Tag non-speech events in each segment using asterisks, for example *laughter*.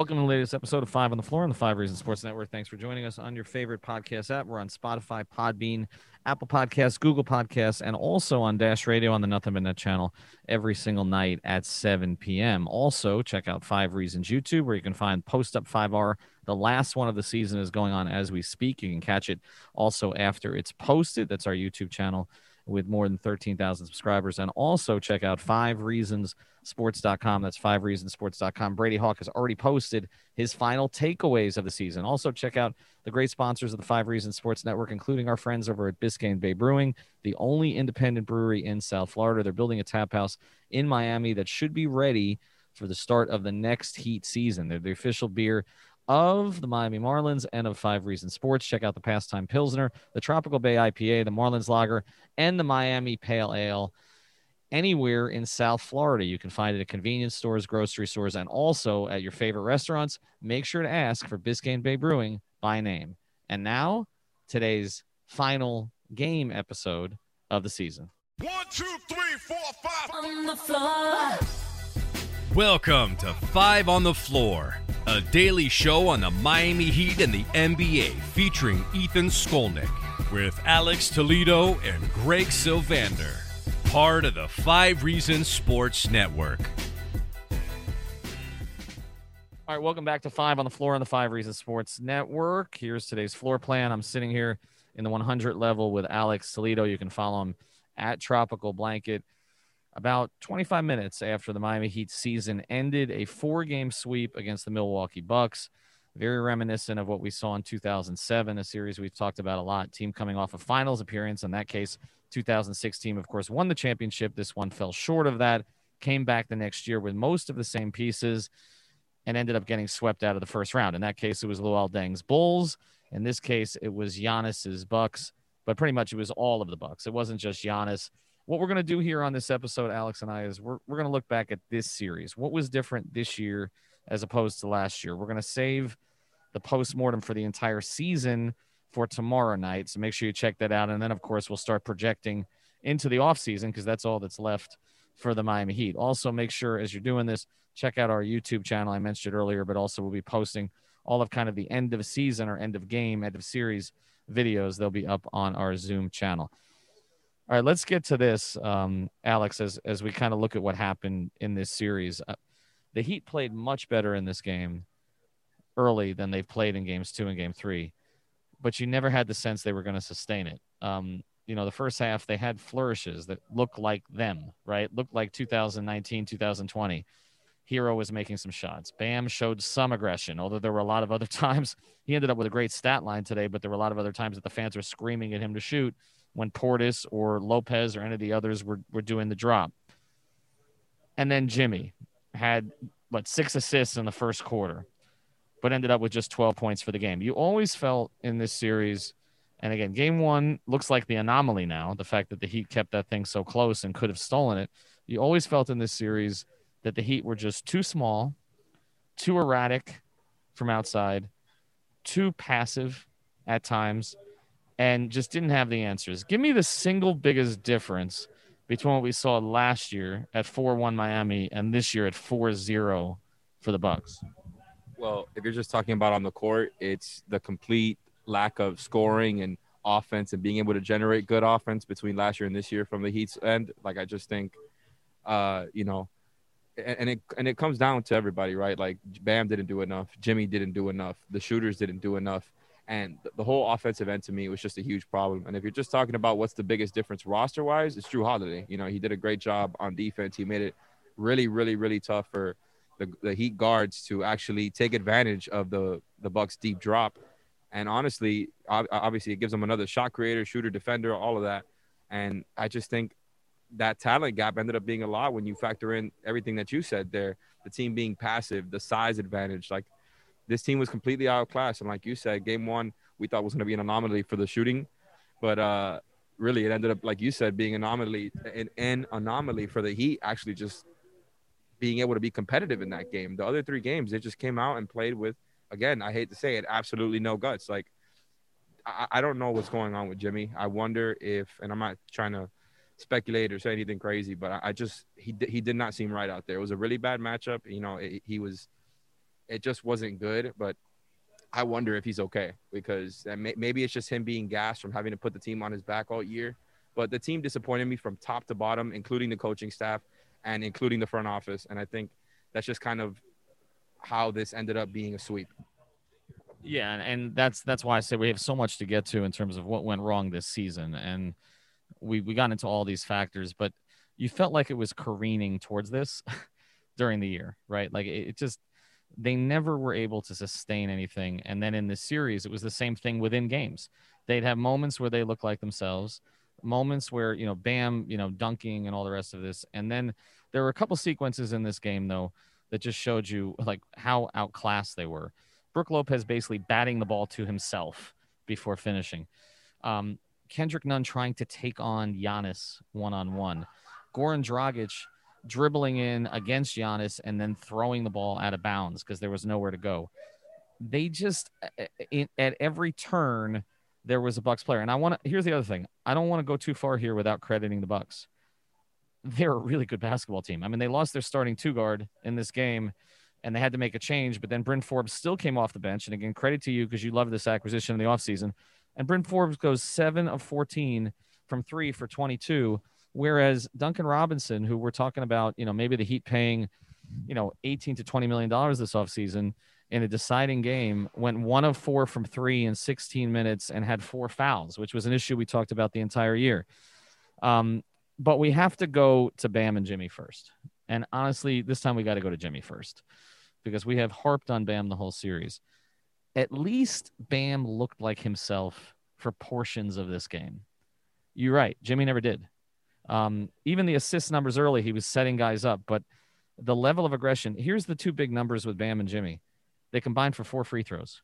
Welcome to the latest episode of Five on the Floor on the Five Reasons Sports Network. Thanks for joining us on your favorite podcast app. We're on Spotify, Podbean, Apple Podcasts, Google Podcasts, and also on Dash Radio on the Nothing But Net channel every single night at 7 p.m. Also, check out Five Reasons YouTube, where you can find Post Up 5R. The last one of the season is going on as we speak. You can catch it also after it's posted. That's our YouTube channel with more than 13,000 subscribers. And also check out Five Reasons sports.com. That's five reasons sports.com. Brady Hawk has already posted his final takeaways of the season. Also, check out the great sponsors of the Five Reasons Sports Network, including our friends over at Biscayne Bay Brewing, the only independent brewery in South Florida. They're building a tap house in Miami that should be ready for the start of the next heat season. They're the official beer of the Miami Marlins and of Five Reasons Sports. Check out the Pastime Pilsner, the Tropical Bay IPA, the Marlins Lager, and the Miami Pale Ale anywhere in South Florida. You can find it at convenience stores, grocery stores, and also at your favorite restaurants. Make sure to ask for Biscayne Bay Brewing by name. And now, today's final game episode of the season. One, two, three, four, five. on the floor. Welcome to Five on the Floor, a daily show on the Miami Heat and the NBA featuring Ethan Skolnick with Alex Toledo and Greg Sylvander, part of the Five Reasons Sports Network. All right, welcome back to Five on the Floor on the Five Reasons Sports Network. Here's today's floor plan. I'm sitting here in the 100 level with Alex Toledo. You can follow him at Tropical Blanket. About 25 minutes after the Miami Heat season ended, a four game sweep against the Milwaukee Bucks. Very reminiscent of what we saw in 2007, a series we've talked about a lot. Team coming off a finals appearance. In that case, 2006 team, of course, won the championship. This one fell short of that, came back the next year with most of the same pieces and ended up getting swept out of the first round. In that case, it was Luol Deng's Bulls. In this case, it was Giannis's Bucks, but pretty much it was all of the Bucks. It wasn't just Giannis. What we're going to do here on this episode, Alex and I, is we're, we're going to look back at this series. What was different this year as opposed to last year? We're going to save the postmortem for the entire season for tomorrow night. So make sure you check that out. And then, of course, we'll start projecting into the offseason because that's all that's left for the Miami Heat. Also, make sure as you're doing this, check out our YouTube channel. I mentioned it earlier, but also we'll be posting all of kind of the end of season or end of game, end of series videos. They'll be up on our Zoom channel. All right, let's get to this, um, Alex, as, as we kind of look at what happened in this series. Uh, the Heat played much better in this game early than they've played in games two and game three, but you never had the sense they were going to sustain it. Um, you know, the first half they had flourishes that looked like them, right? Looked like 2019, 2020. Herro was making some shots. Bam showed some aggression, although there were a lot of other *laughs* times he ended up with a great stat line today, but there were a lot of other times that the fans were screaming at him to shoot when Portis or Lopez or any of the others were, were doing the drop. And then Jimmy had what six assists in the first quarter, but ended up with just 12 points for the game. You always felt in this series, and again, game one looks like the anomaly now, the fact that the Heat kept that thing so close and could have stolen it. You always felt in this series that the Heat were just too small, too erratic from outside, too passive at times, and just didn't have the answers. Give me the single biggest difference between what we saw last year at 4-1 Miami and this year at 4-0 for the Bucks. Well, if you're just talking about on the court, it's the complete lack of scoring and offense and being able to generate good offense between last year and this year from the Heat's end. Like I just think, uh, you know, and, it and it comes down to everybody, right? Like Bam didn't do enough, Jimmy didn't do enough, the shooters didn't do enough, and the- the whole offensive end to me was just a huge problem. And if you're just talking about what's the biggest difference roster wise, it's Jrue Holiday. You know, he did a great job on defense. He made it really, really, really tough for the, the Heat guards to actually take advantage of the the Bucks deep drop. And honestly, obviously, it gives them another shot creator, shooter, defender, all of that. And I just think that talent gap ended up being a lot when you factor in everything that you said there. The team being passive, the size advantage. Like this team was completely outclassed. And like you said, game one we thought was going to be an anomaly for the shooting, but uh, really it ended up like you said being anomaly an, an anomaly for the Heat actually just being able to be competitive in that game. The other three games, they just came out and played with again. I hate to say it, absolutely no guts. Like I, I don't know what's going on with Jimmy. I wonder if, and I'm not trying to speculate or say anything crazy, but I, I just he he did not seem right out there. It was a really bad matchup. You know, it, he was. It just wasn't good, but I wonder if he's okay because may, maybe it's just him being gassed from having to put the team on his back all year. But the team disappointed me from top to bottom, including the coaching staff and including the front office. And I think that's just kind of how this ended up being a sweep. Yeah, and that's that's why I say we have so much to get to in terms of what went wrong this season, and we we got into all these factors, but you felt like it was careening towards this *laughs* during the year, right? Like it, it just they never were able to sustain anything, and then in the series, it was the same thing within games. They'd have moments where they look like themselves, moments where you know Bam, you know dunking and all the rest of this, and then there were a couple sequences in this game though that just showed you like how outclassed they were. Brook Lopez basically batting the ball to himself before finishing. Um, Kendrick Nunn trying to take on Giannis one on one. Goran Dragic dribbling in against Giannis and then throwing the ball out of bounds because there was nowhere to go. They just in, at every turn there was a Bucks player, and I want to. Here's the other thing: I don't want to go too far here without crediting the Bucks. They're a really good basketball team. I mean, they lost their starting two guard in this game and they had to make a change. But then Bryn Forbes still came off the bench. And again, credit to you because you love this acquisition in the offseason. And Bryn Forbes goes seven of 14 from three for 22. Whereas Duncan Robinson, who we're talking about, you know, maybe the Heat paying, you know, 18 to 20 million dollars this offseason in a deciding game, went one of four from three in 16 minutes and had four fouls, which was an issue we talked about the entire year. Um, but we have to go to Bam and Jimmy first. And honestly, this time we got to go to Jimmy first because we have harped on Bam the whole series. At least Bam looked like himself for portions of this game. You're right. Jimmy never did. Um, even the assist numbers early, he was setting guys up, but the level of aggression. Here's the two big numbers with Bam and Jimmy. They combined for four free throws.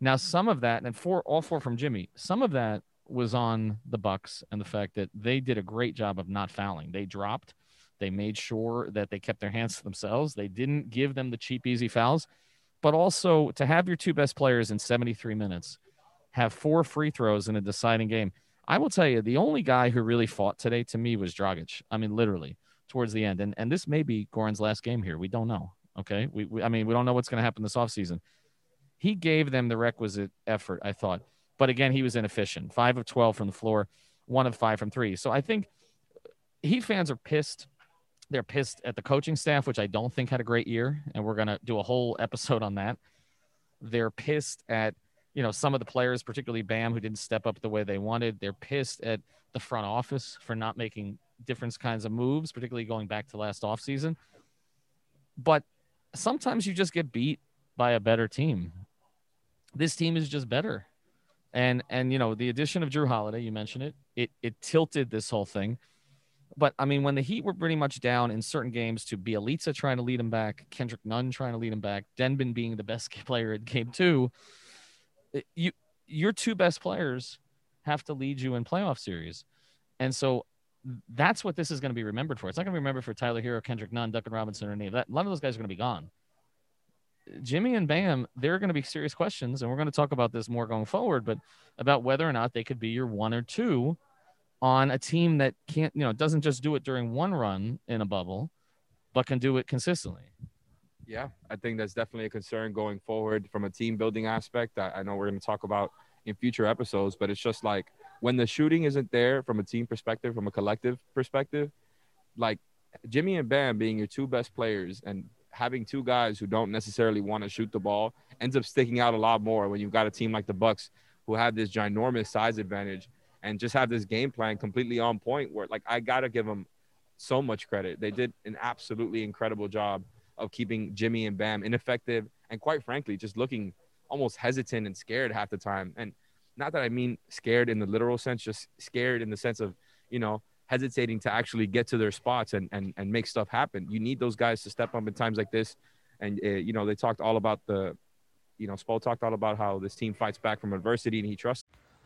Now, some of that, and four, all four from Jimmy, some of that was on the Bucks and the fact that they did a great job of not fouling. They dropped they made sure that they kept their hands to themselves. They didn't give them the cheap, easy fouls. But also to have your two best players in 73 minutes have four free throws in a deciding game. I will tell you, the only guy who really fought today to me was Dragic. I mean, literally towards the end. And and this may be Goran's last game here. We don't know. Okay. We, we I mean, we don't know what's going to happen this offseason. He gave them the requisite effort, I thought. But again, he was inefficient. Five of 12 from the floor, one of five from three. So I think Heat fans are pissed they're pissed at the coaching staff, which I don't think had a great year, and we're gonna do a whole *laughs* episode on that. They're pissed at you know some of the players, particularly Bam, who didn't step up the way they wanted. They're pissed at the front office for not making different kinds of moves, particularly going back to last offseason. But sometimes you just get beat by a better team. This team is just better. And and you know, the addition of Jrue Holiday, you mentioned it, it it tilted this whole thing. But I mean, when the Heat were pretty much down in certain games to Bjelica trying to lead him back, Kendrick Nunn trying to lead him back, Dedmon being the best *laughs* player in game two, eh, you your two best players have to lead you in playoff series. And so that's what this is going to be remembered for. It's not going to be remembered for Tyler Herro, Kendrick Nunn, Duncan Robinson, or any of that. A lot of those guys are going to be gone. Jimmy and Bam, there are going to be serious questions, and we're going to talk about this more going forward, but about whether or not they could be your one or two on a team that can't, you know, doesn't just do it during one run in a bubble, but can do it consistently. Yeah, I think that's definitely a concern going forward from a team building aspect. I, I know we're going to talk about in future episodes, but it's just like when the shooting isn't there from a team perspective, from a collective perspective, like Jimmy and Bam being your two best players and having two guys who don't necessarily want to shoot the ball ends up sticking out a lot more when you've got a team like the Bucks who have this ginormous size advantage and just have this game plan completely on point where like I gotta give them so much credit. They did an absolutely incredible job of keeping Jimmy and Bam ineffective and quite frankly just looking almost hesitant and scared half the time. And not that I mean scared in the literal sense, just scared in the sense of, you know, hesitating to actually get to their spots and and, and make stuff happen. You need those guys to step up in times like this. And uh, you know, they talked all about the you know, Spo talked all about how this team fights back from adversity and he trusts.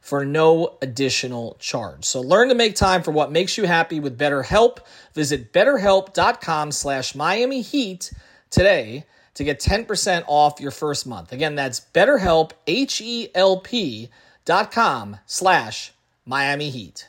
for no additional charge. So learn to make time for what makes you happy with BetterHelp. Visit betterhelp.com slash Miami Heat today to get 10% off your first month. Again, that's betterhelp, H-E-L-P dot com slash Miami Heat.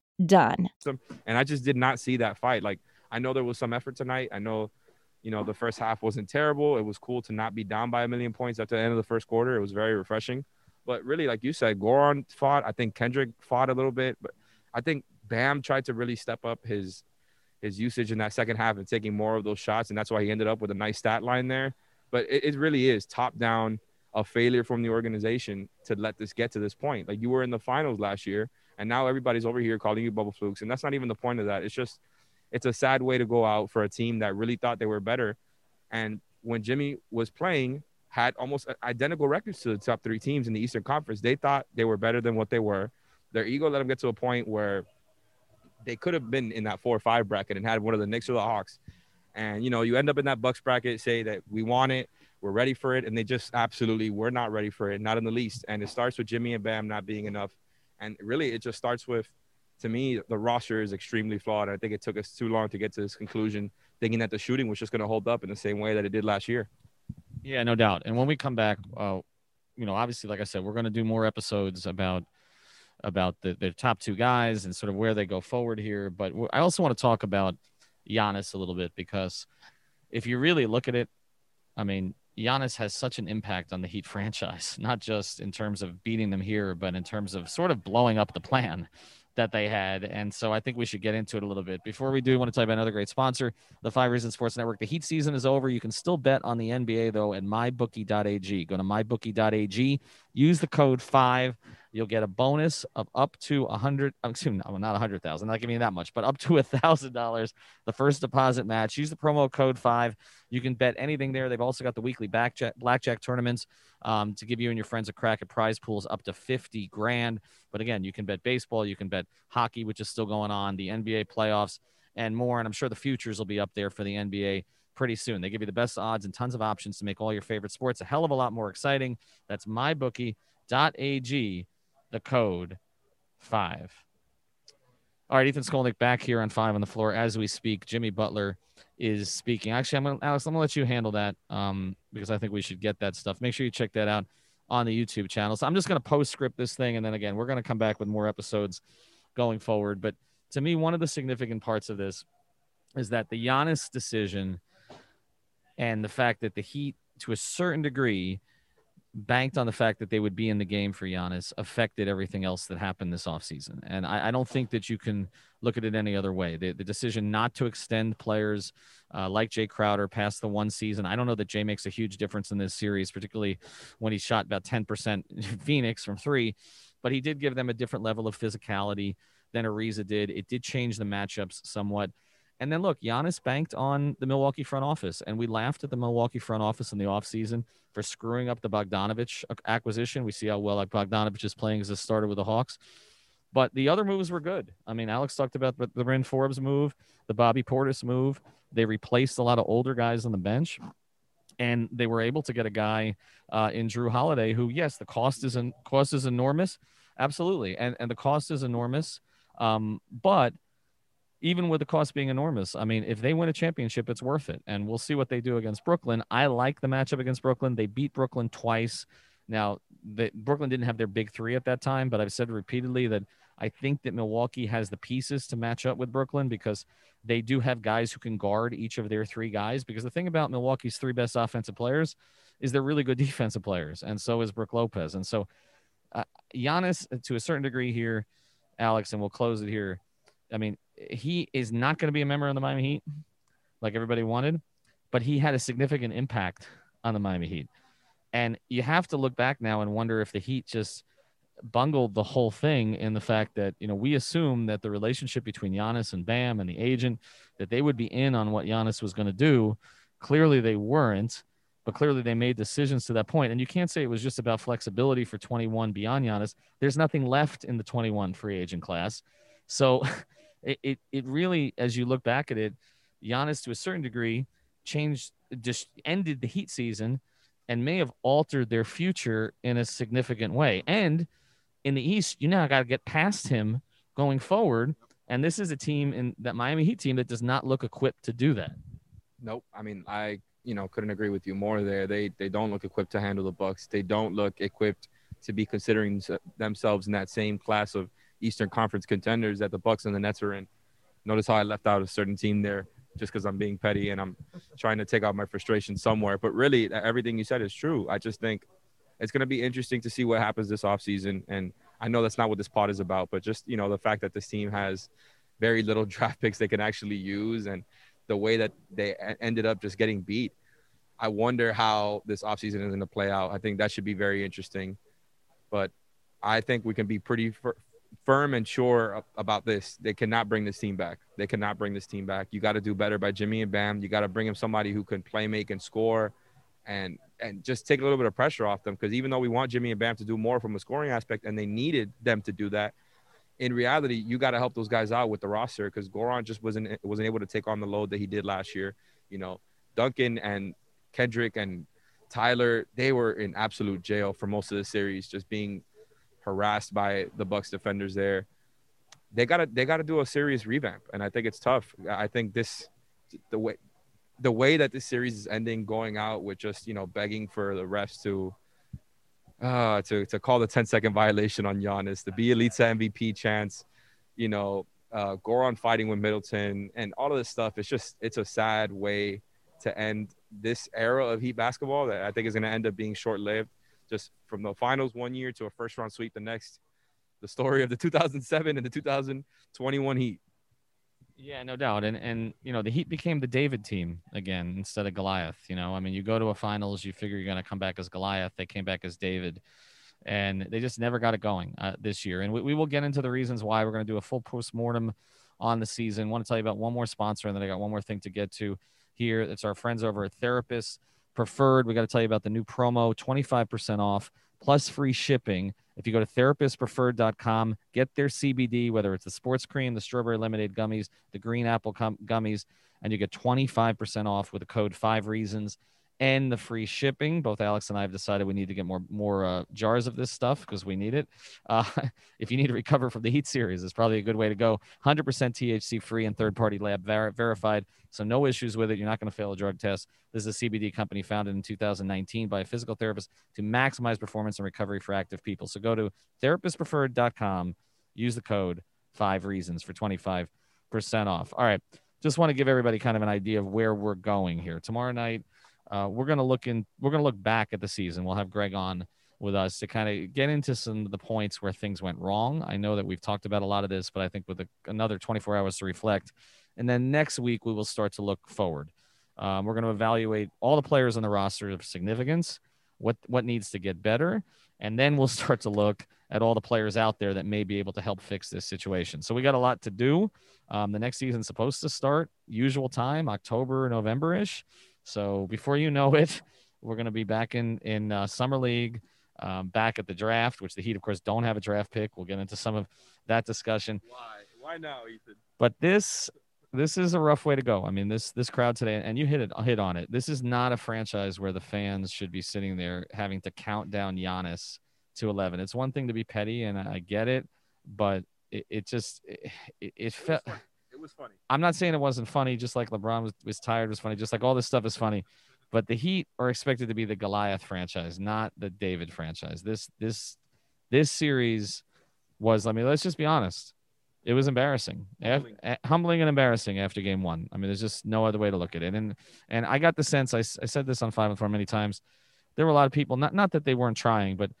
done. And I just did not see that fight. Like I know there was some effort tonight. I know, you know, the first half wasn't terrible. It was cool to not be down by a million points at the end of the first quarter. It was very refreshing. But really, like you said, Goran fought. I think Kendrick fought a little bit, but I think Bam tried to really step up his his usage in that second half and taking more of those shots, and that's why he ended up with a nice stat line there. But it, it really is top down a failure from the organization to let this get to this point. Like you were in the finals last year, and now everybody's over here calling you bubble flukes, and that's not even the point of that. It's just it's a sad way to go out for a team that really thought they were better. And when Jimmy was playing, had almost identical records to the top three teams in the Eastern Conference. They thought they were better than what they were. Their ego let them get to a point where they could have been in that four or five bracket and had one of the Knicks or the Hawks. And you know, you end up in that Bucks bracket, say that we want it, we're ready for it, and they just absolutely were not ready for it, not in the least. And it starts with Jimmy and Bam not being enough. And really, it just starts with, to me, the roster is extremely flawed. I think it took us too long to get to this conclusion, thinking that the shooting was just going to hold up in the same way that it did last year. Yeah, no doubt. And when we come back, uh, you know, obviously, like I said, we're going to do more episodes about about the, the top two guys and sort of where they go forward here. But I also want to talk about Giannis a little bit because if you really look at it, I mean, Giannis has such an impact on the Heat *laughs* franchise, not just in terms of beating them here, but in terms of sort of blowing up the plan that they had. And so I think we should get into it a little bit. Before we do, I want to tell you about another great sponsor, the Five Reasons Sports Network. The Heat season is over. You can still bet on the NBA, though, at mybookie.ag. Go to mybookie.ag, use the code 5 you'll get a bonus of up to a hundred. Excuse me, not a hundred thousand. Not giving you that much, but up to a thousand dollars. The first deposit match. Use the promo code five. You can bet anything there. They've also got the weekly blackjack blackjack tournaments um, to give you and your friends a crack at prize pools up to fifty grand. But again, you can bet baseball. You can bet hockey, which is still going on. The NBA playoffs and more. And I'm sure the futures will be up there for the NBA pretty soon. They give you the best odds and tons of options to make all your favorite sports a hell of a lot more exciting. That's mybookie.ag the code five. All right, Ethan Skolnick back here on five on the floor as we speak. Jimmy Butler is speaking. Actually, I'm gonna Alex, I'm gonna let you handle that um, because I think we should get that stuff. Make sure you check that out on the YouTube channel. So I'm just gonna postscript this thing, and then again, we're gonna come back with more episodes going forward. But to me, one of the significant parts of this is that the Giannis decision and the fact that the Heat, to a certain degree, banked on the fact that they would be in the game for Giannis affected everything else that happened this offseason. And I, I don't think that you can look at it any other way. The, the decision not to extend players uh, like Jay Crowder past the one season, I don't know that Jay makes a huge difference in this series, particularly when he shot about 10% *laughs* Phoenix from three, but he did give them a different level of physicality than Ariza did. It did change the matchups somewhat. And then look, Giannis banked on the Milwaukee front office, and we laughed at the Milwaukee front office in the offseason for screwing up the Bogdanovich acquisition. We see how well Bogdanovich is playing as a starter with the Hawks. But the other moves were good. I mean, Alex talked about the Bryn Forbes move, the Bobby Portis move. They replaced a lot of older guys on the bench, and they were able to get a guy uh, in Jrue Holiday who, yes, the cost is an, cost is enormous, absolutely, and and the cost is enormous. Um, but even with the cost being enormous, I mean, if they win a championship, it's worth it. And we'll see what they do against Brooklyn. I like the matchup against Brooklyn. They beat Brooklyn twice. Now, the, Brooklyn didn't have their big three at that time, but I've said repeatedly that I think that Milwaukee has the pieces to match up with Brooklyn because they do have guys who can guard each of their three guys. Because the thing about Milwaukee's three best offensive players is they're really good *laughs* defensive players, and so is Brook Lopez. And so, uh, Giannis, to a certain degree here, Alex, and we'll close it here. I mean, he is not going to be a member of the Miami Heat like everybody wanted, but he had a significant impact on the Miami Heat. And you have to look back now and wonder if the Heat just bungled the whole thing in the fact that, you know, we assume that the relationship between Giannis and Bam and the agent, that they would be in on what Giannis was going to do. Clearly they weren't, but clearly they made decisions to that point. And you can't say it was just about flexibility for 21 beyond Giannis. There's nothing left in the 21 free agent class. So *laughs* it, it, it really, as you look back at it, Giannis to a certain degree changed, just ended the Heat season and may have altered their future in a significant way. And in the East, you now got to get past him going forward. And this is a team in that Miami Heat team that does not look equipped to do that. Nope. I mean, I you know couldn't agree with you more there. They they don't look equipped to handle the Bucks. They don't look equipped to be considering themselves in that same class of Eastern Conference contenders that the Bucks and the Nets are in. Notice how I left out a certain team there just because I'm being petty and I'm trying to take out my frustration somewhere. But really, everything you said is true. I just think it's going to be interesting to see what happens this offseason. And I know that's not what this pod is about, but just, you know, the fact that this team has very little *laughs* draft picks they can actually use and the way that they ended up just getting beat. I wonder how this offseason is going to play out. I think that should be very interesting. But I think we can be pretty firm and sure about this. They cannot bring this team back. They cannot bring this team back. You got to do better by Jimmy and Bam. You got to bring him somebody who can play, make, and score, and and just take a little bit of pressure off them. Because even though we want Jimmy and Bam to do more from a scoring aspect, and they needed them to do that, in reality, you got to help those guys out with the roster because Goran just wasn't wasn't able to take on the load that he did last year. You know, Duncan and Kendrick and Tyler, they were in absolute jail for most of the series, just being harassed by the Bucks defenders there. They gotta they gotta do a serious revamp, and I think it's tough. I think this the way the way that this series is ending, going out with just you know begging for the refs to uh to to call the 10 second violation on Giannis, the Bjelica MVP chance, you know, uh, Goran fighting with Middleton, and all of this stuff. It's just it's a sad way to end this era of Heat basketball that I think is going to end up being short lived just from the finals one year to a first round sweep the next. The story of the 2007 and the 2021 Heat. Yeah, no doubt. And and you know, the Heat became the David team again instead of Goliath. You know, I mean, you go to a finals, you figure you're going to come back as Goliath. They came back as David, and they just never got it going uh, this year. And we, we will get into the reasons why. We're going to do a full post mortem on the season. Want to tell you about one more sponsor, and then I got one more thing to get to here. It's our friends over at Therapist Preferred. We got to tell you about the new promo 25% off plus free shipping. If you go to therapistpreferred.com, get their CBD, whether it's the sports cream, the strawberry lemonade gummies, the green apple gummies, and you get 25% off with the code five reasons and the free shipping. Both Alex and I have decided we need to get more more uh, jars of this stuff because we need it. Uh, *laughs* if you need to recover from the heat series, it's probably a good way to go. 100% THC free and third party lab ver- verified, so no issues with it. You're not going to fail a drug test. This is a CBD company founded in 2019 by a physical therapist to maximize performance and recovery for active people. So go to therapistpreferred.com, use the code five reasons for 25% off. All right. Just want to give everybody kind of an idea of where we're going here. Tomorrow night, uh, we're gonna look in. We're gonna look back at the season. We'll have Greg on with us to kind of get into some of the points where things went wrong. I know that we've talked about a lot of this, but I think with a, another 24 hours to reflect, and then next week we will start to look forward. Um, we're going to evaluate all the players on the roster of significance, what what needs to get better, and then we'll *laughs* start to look at all the players out there that may be able to help fix this situation. So we got a lot to do. Um, the next season's supposed to start usual time, October, November ish. So before you know it, *laughs* we're going to be back in in uh, summer league, um, back at the draft, which the Heat, of course, don't have a draft pick. We'll get into some of that discussion. Why? Why now, Ethan? But this this is a rough way to go. I mean, this this crowd today, and you hit it hit on it. This is not a franchise where the fans should be sitting there having to count down Giannis to eleven. It's one thing to be petty, and I get it, but it, it just it, it, it felt. It was funny. I'm not saying it wasn't funny. Just like LeBron was, was tired was funny. Just like all this stuff is funny, but the Heat are expected to be the Goliath franchise, not the David franchise. This this this series was. I mean, let's just be honest. It was embarrassing, Humbling. Af- humbling and embarrassing after game one. I mean, there's just no other way to look at it. And and I got the sense I, I said this on five and four many times. There were a lot of people, not not that they weren't trying, but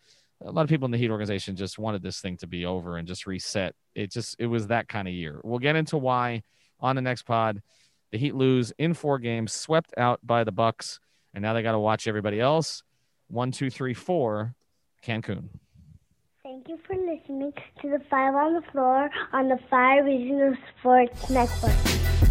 a lot of people in the Heat organization just wanted this thing to be over and just reset. It just it was that kind of year. We'll get into why on the next pod. The Heat lose in four games, swept out by the Bucks, and now they got to watch everybody else. One, two, three, four, Cancun. Thank you for listening to the Five on the Floor on the Five Reasons Sports Network.